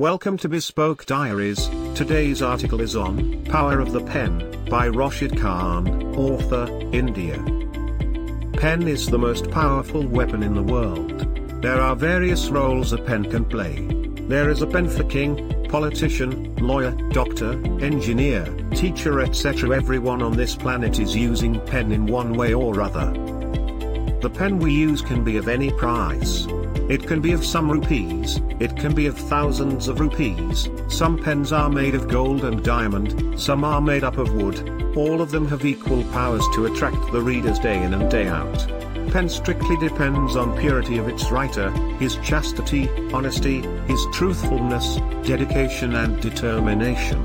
Welcome to Bespoke Diaries. Today's article is on Power of the Pen by Rashid Khan, author, India. Pen is the most powerful weapon in the world. There are various roles a pen can play. There is a pen for king, politician, lawyer, doctor, engineer, teacher etc. Everyone on this planet is using pen in one way or other. The pen we use can be of any price. It can be of some rupees, it can be of thousands of rupees, some pens are made of gold and diamond, some are made up of wood, all of them have equal powers to attract the readers day in and day out. Pen strictly depends on purity of its writer, his chastity, honesty, his truthfulness, dedication and determination.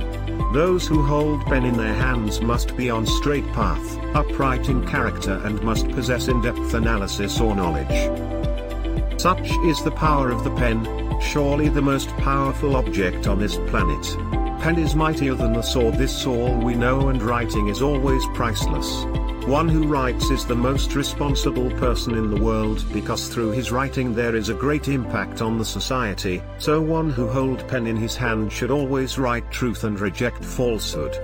Those who hold pen in their hands must be on straight path, upright in character and must possess in-depth analysis or knowledge. Such is the power of the pen, surely the most powerful object on this planet. Pen is mightier than the sword this all we know and writing is always priceless. One who writes is the most responsible person in the world because through his writing there is a great impact on the society, so one who hold pen in his hand should always write truth and reject falsehood.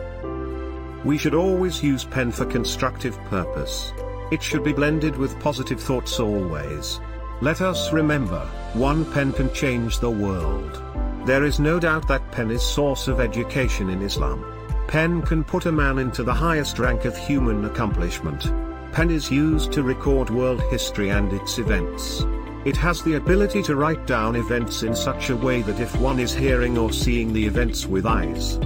We should always use pen for constructive purpose. It should be blended with positive thoughts always. Let us remember, one pen can change the world. There is no doubt that pen is source of education in Islam. Pen can put a man into the highest rank of human accomplishment. Pen is used to record world history and its events. It has the ability to write down events in such a way that if one is hearing or seeing the events with eyes,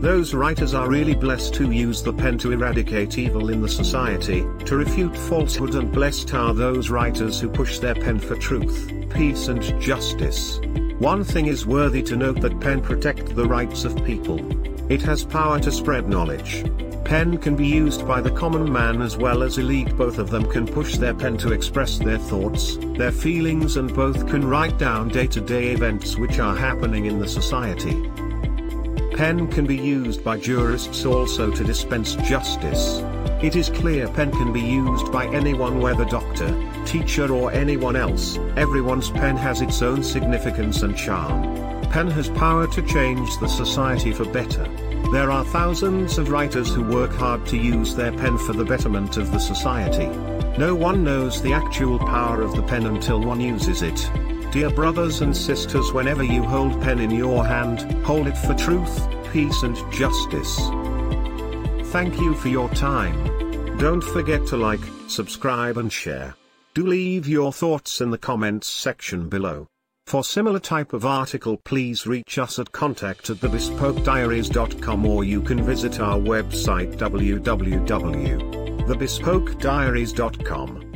those writers are really blessed who use the pen to eradicate evil in the society, to refute falsehood and blessed are those writers who push their pen for truth, peace and justice. One thing is worthy to note that pen protect the rights of people. It has power to spread knowledge. Pen can be used by the common man as well as elite both of them can push their pen to express their thoughts, their feelings and both can write down day-to-day -day events which are happening in the society pen can be used by jurists also to dispense justice. It is clear pen can be used by anyone whether doctor, teacher or anyone else, everyone's pen has its own significance and charm. Pen has power to change the society for better. There are thousands of writers who work hard to use their pen for the betterment of the society. No one knows the actual power of the pen until one uses it. Dear brothers and sisters whenever you hold pen in your hand, hold it for truth, peace and justice. Thank you for your time. Don't forget to like, subscribe and share. Do leave your thoughts in the comments section below. For similar type of article please reach us at contact at thebespokediaries.com or you can visit our website www.thebespokediaries.com.